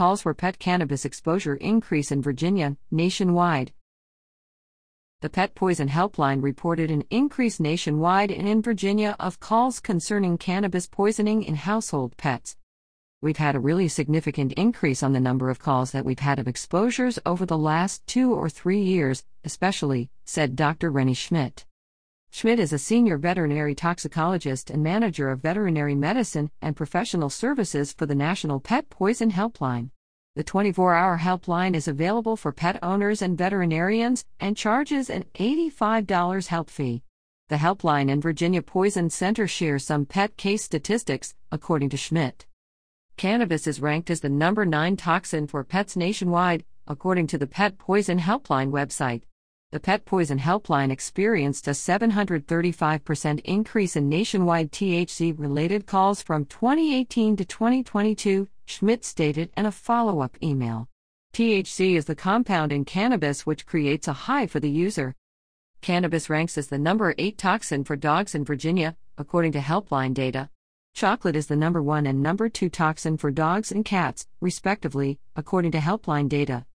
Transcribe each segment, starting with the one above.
calls for pet cannabis exposure increase in Virginia, nationwide. The Pet Poison Helpline reported an increase nationwide and in Virginia of calls concerning cannabis poisoning in household pets. We've had a really significant increase on the number of calls that we've had of exposures over the last two or three years, especially, said Dr. Rennee Schmid. Schmid is a senior veterinary toxicologist and manager of veterinary medicine and professional services for the National Pet Poison Helpline. The 24 hour helpline is available for pet owners and veterinarians and charges an $85 help fee. The helpline and Virginia Poison Center share some pet case statistics, according to Schmid. Cannabis is ranked as the number 9 toxin for pets nationwide, according to the Pet Poison Helpline website. The Pet Poison Helpline experienced a 735% increase in nationwide THC related calls from 2018 to 2022, Schmid stated in a follow up email. THC is the compound in cannabis which creates a high for the user. Cannabis ranks as the number 8 toxin for dogs in Virginia, according to Helpline data. Chocolate is the number 1 and number 2 toxin for dogs and cats, respectively, according to Helpline data.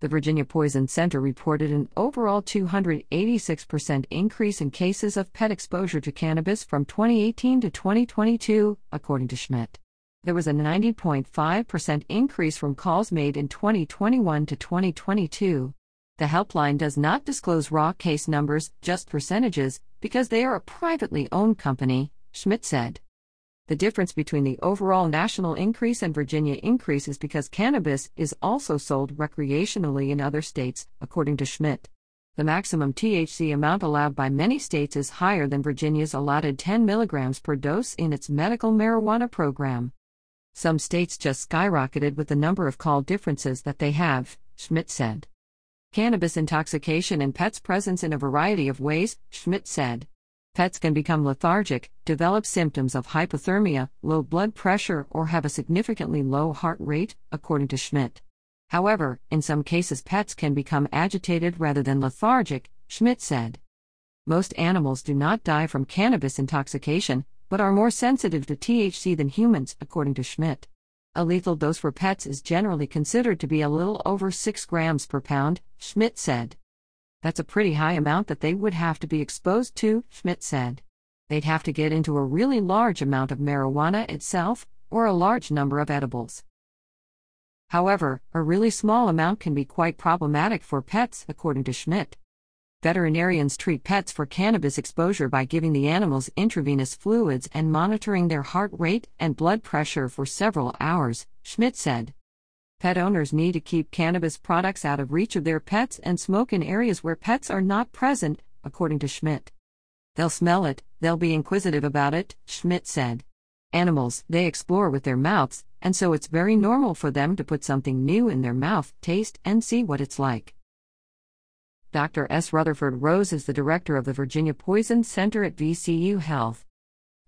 The Virginia Poison Center reported an overall 286% increase in cases of pet exposure to cannabis from 2018 to 2022, according to Schmid. There was a 90.5% increase from calls made in 2021 to 2022. The helpline does not disclose raw case numbers, just percentages, because they are a privately owned company, Schmid said. The difference between the overall national increase and Virginia increase is because cannabis is also sold recreationally in other states, according to Schmid. The maximum THC amount allowed by many states is higher than Virginia's allotted 10 mg per dose in its medical marijuana program. Some states just skyrocketed with the number of call differences that they have, Schmid said. Cannabis intoxication and pets presence in a variety of ways, Schmid said. Pets can become lethargic, develop symptoms of hypothermia, low blood pressure, or have a significantly low heart rate, according to Schmid. However, in some cases, pets can become agitated rather than lethargic, Schmid said. Most animals do not die from cannabis intoxication, but are more sensitive to THC than humans, according to Schmid. A lethal dose for pets is generally considered to be a little over 6 grams per pound, Schmid said. That's a pretty high amount that they would have to be exposed to, Schmid said. They'd have to get into a really large amount of marijuana itself, or a large number of edibles. However, a really small amount can be quite problematic for pets, according to Schmid. Veterinarians treat pets for cannabis exposure by giving the animals intravenous fluids and monitoring their heart rate and blood pressure for several hours, Schmid said. Pet owners need to keep cannabis products out of reach of their pets and smoke in areas where pets are not present, according to Schmid. They'll smell it, they'll be inquisitive about it, Schmid said. Animals, they explore with their mouths, and so it's very normal for them to put something new in their mouth, taste, and see what it's like. Dr. S. Rutherford Rose is the director of the Virginia Poison Center at VCU Health.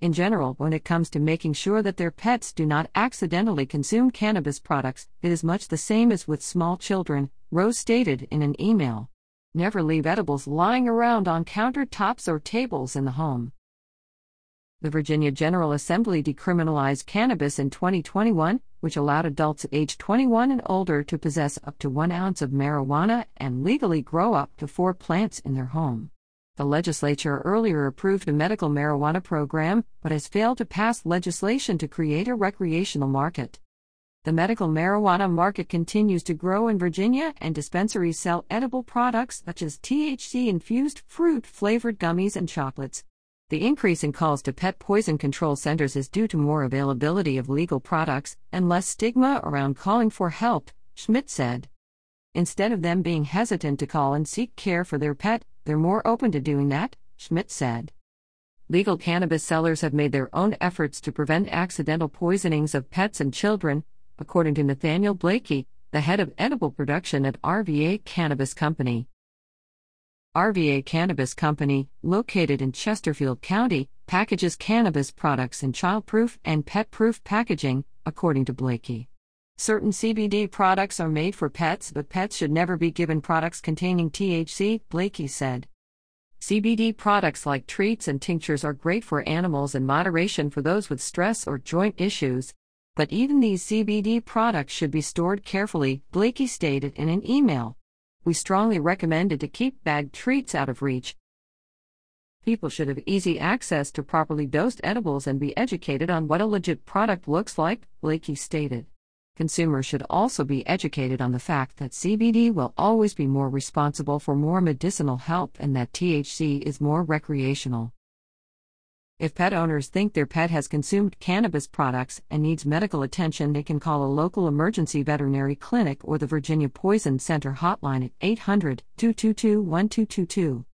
In general, when it comes to making sure that their pets do not accidentally consume cannabis products, it is much the same as with small children, Rose stated in an email. Never leave edibles lying around on countertops or tables in the home. The Virginia General Assembly decriminalized cannabis in 2021, which allowed adults age 21 and older to possess up to one ounce of marijuana and legally grow up to four plants in their home. The legislature earlier approved a medical marijuana program, but has failed to pass legislation to create a recreational market. The medical marijuana market continues to grow in Virginia, and dispensaries sell edible products such as THC infused fruit flavored gummies and chocolates. The increase in calls to pet poison control centers is due to more availability of legal products and less stigma around calling for help, Schmid said. Instead of them being hesitant to call and seek care for their pet, they're more open to doing that, Schmid said. Legal cannabis sellers have made their own efforts to prevent accidental poisonings of pets and children, according to Nathaniel Blakey, the head of edible production at RVA Cannabis Company. RVA Cannabis Company, located in Chesterfield County, packages cannabis products in childproof and pet-proof packaging, according to Blakey. Certain CBD products are made for pets, but pets should never be given products containing THC, Blakey said. CBD products like treats and tinctures are great for animals in moderation for those with stress or joint issues. But even these CBD products should be stored carefully, Blakey stated in an email. We strongly recommended to keep bagged treats out of reach. People should have easy access to properly dosed edibles and be educated on what a legit product looks like, Blakey stated. Consumers should also be educated on the fact that CBD will always be more responsible for more medicinal help and that THC is more recreational. If pet owners think their pet has consumed cannabis products and needs medical attention, they can call a local emergency veterinary clinic or the Virginia Poison Center hotline at 800 222 1222.